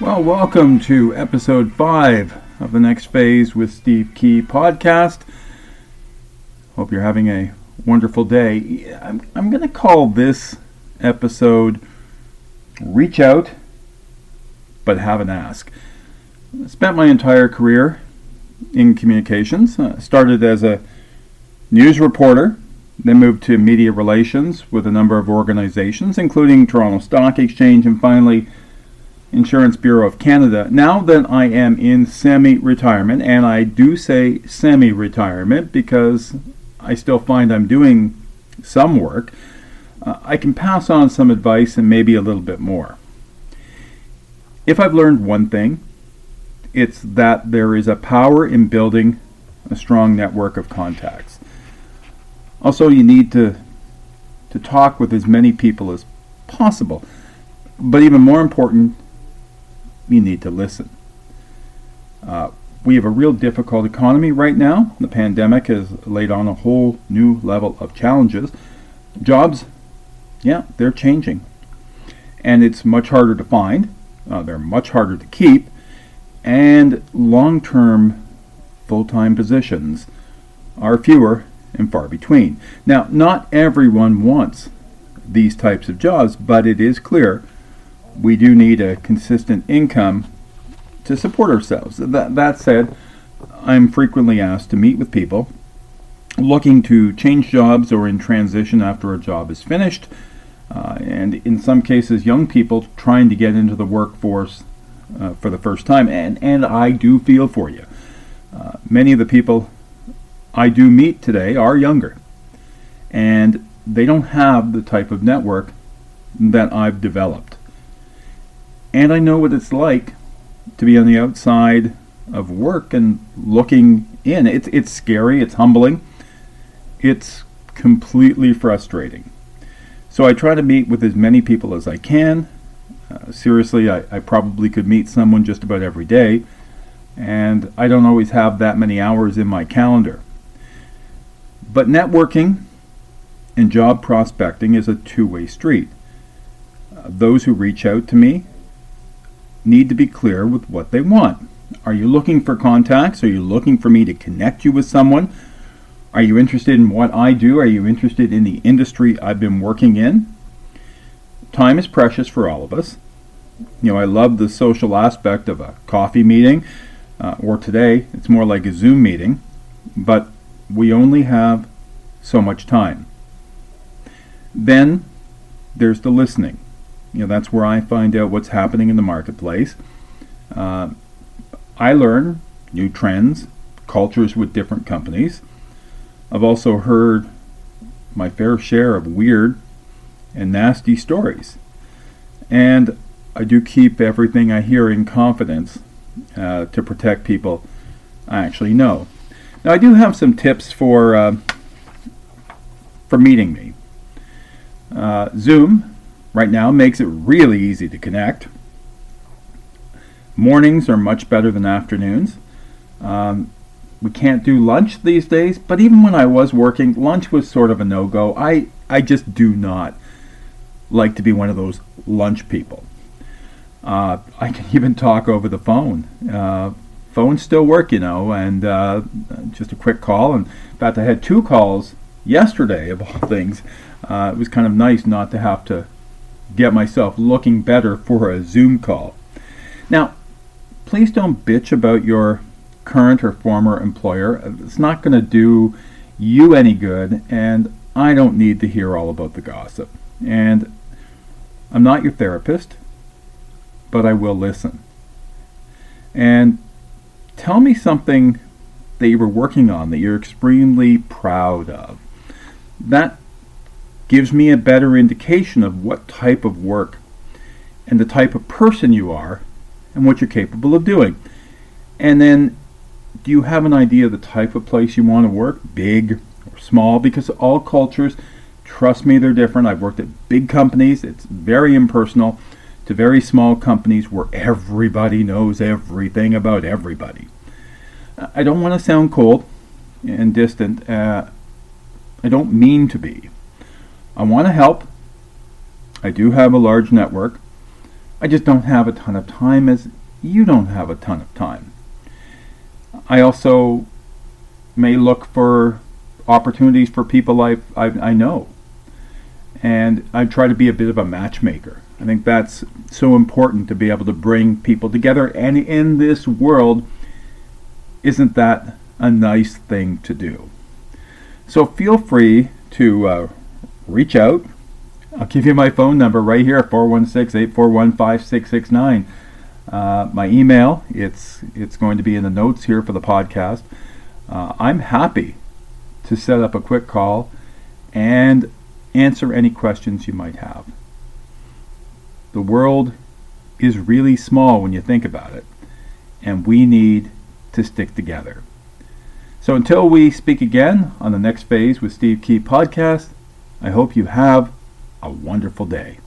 Well, welcome to episode five of the Next Phase with Steve Kee podcast. Hope you're having a wonderful day. I'm, I'm going to call this episode Reach Out But Have an Ask. I spent my entire career in communications. I started as a news reporter, then moved to media relations with a number of organizations, including Toronto Stock Exchange, and finally Insurance Bureau of Canada. Now that I am in semi retirement, and I do say semi retirement because I still find I'm doing some work, uh, I can pass on some advice and maybe a little bit more. If I've learned one thing, it's that there is a power in building a strong network of contacts. Also, you need to to talk with as many people as possible. But even more important, you need to listen. Uh, we have a real difficult economy right now. The pandemic has laid on a whole new level of challenges. Jobs, yeah, they're changing. And it's much harder to find, uh, they're much harder to keep, and long term full time positions are fewer and far between. Now, not everyone wants these types of jobs, but it is clear we do need a consistent income to support ourselves. That, that said, I'm frequently asked to meet with people looking to change jobs or in transition after a job is finished, uh, and in some cases, young people trying to get into the workforce uh, for the first time. And, and I do feel for you. Uh, many of the people I do meet today are younger, and they don't have the type of network that I've developed and I know what it's like to be on the outside of work and looking in. It's it's scary. It's humbling. It's completely frustrating. So I try to meet with as many people as I can. Uh, seriously, I, I probably could meet someone just about every day, and I don't always have that many hours in my calendar. But networking and job prospecting is a two way street. Uh, those who reach out to me need to be clear with what they want. Are you looking for contacts? Are you looking for me to connect you with someone? Are you interested in what I do? Are you interested in the industry I've been working in? Time is precious for all of us. You know, I love the social aspect of a coffee meeting, uh, or today it's more like a Zoom meeting, but we only have so much time. Then there's the listening. You know, that's where I find out what's happening in the marketplace. Uh, I learn new trends, cultures with different companies. I've also heard my fair share of weird and nasty stories. And I do keep everything I hear in confidence uh, to protect people I actually know. Now, I do have some tips for, uh, for meeting me. Uh, Zoom right now makes it really easy to connect. Mornings are much better than afternoons. Um, we can't do lunch these days, but even when I was working, lunch was sort of a no go. I, I just do not like to be one of those lunch people. Uh, I can even talk over the phone. Uh, phones still work, you know, and uh, just a quick call. And in fact, I had two calls yesterday, of all things. Uh, it was kind of nice not to have to get myself looking better for a Zoom call. Now, please don't bitch about your current or former employer. It's not going to do you any good, and I don't need to hear all about the gossip. And I'm not your therapist, but I will listen. And tell me something that you were working on that you're extremely proud of. That gives me a better indication of what type of work and the type of person you are and what you're capable of doing. And then, do you have an idea of the type of place you want to work, big or small? Because all cultures, trust me, they're different. I've worked at big companies, it's very impersonal, to very small companies where everybody knows everything about everybody. I don't want to sound cold and distant. Uh, I don't mean to be. I want to help. I do have a large network. I just don't have a ton of time as you don't have a ton of time. I also may look for opportunities for people I, I, I know. And I try to be a bit of a matchmaker. I think that's so important to be able to bring people together. And in this world, isn't that a nice thing to do? So feel free to uh, reach out. I'll give you my phone number right here 416 841 5669. Uh, my email, it's, it's going to be in the notes here for the podcast. Uh, I'm happy to set up a quick call and answer any questions you might have. The world is really small when you think about it, and we need to stick together. So until we speak again on the next phase with Steve Kee podcast, I hope you have a wonderful day.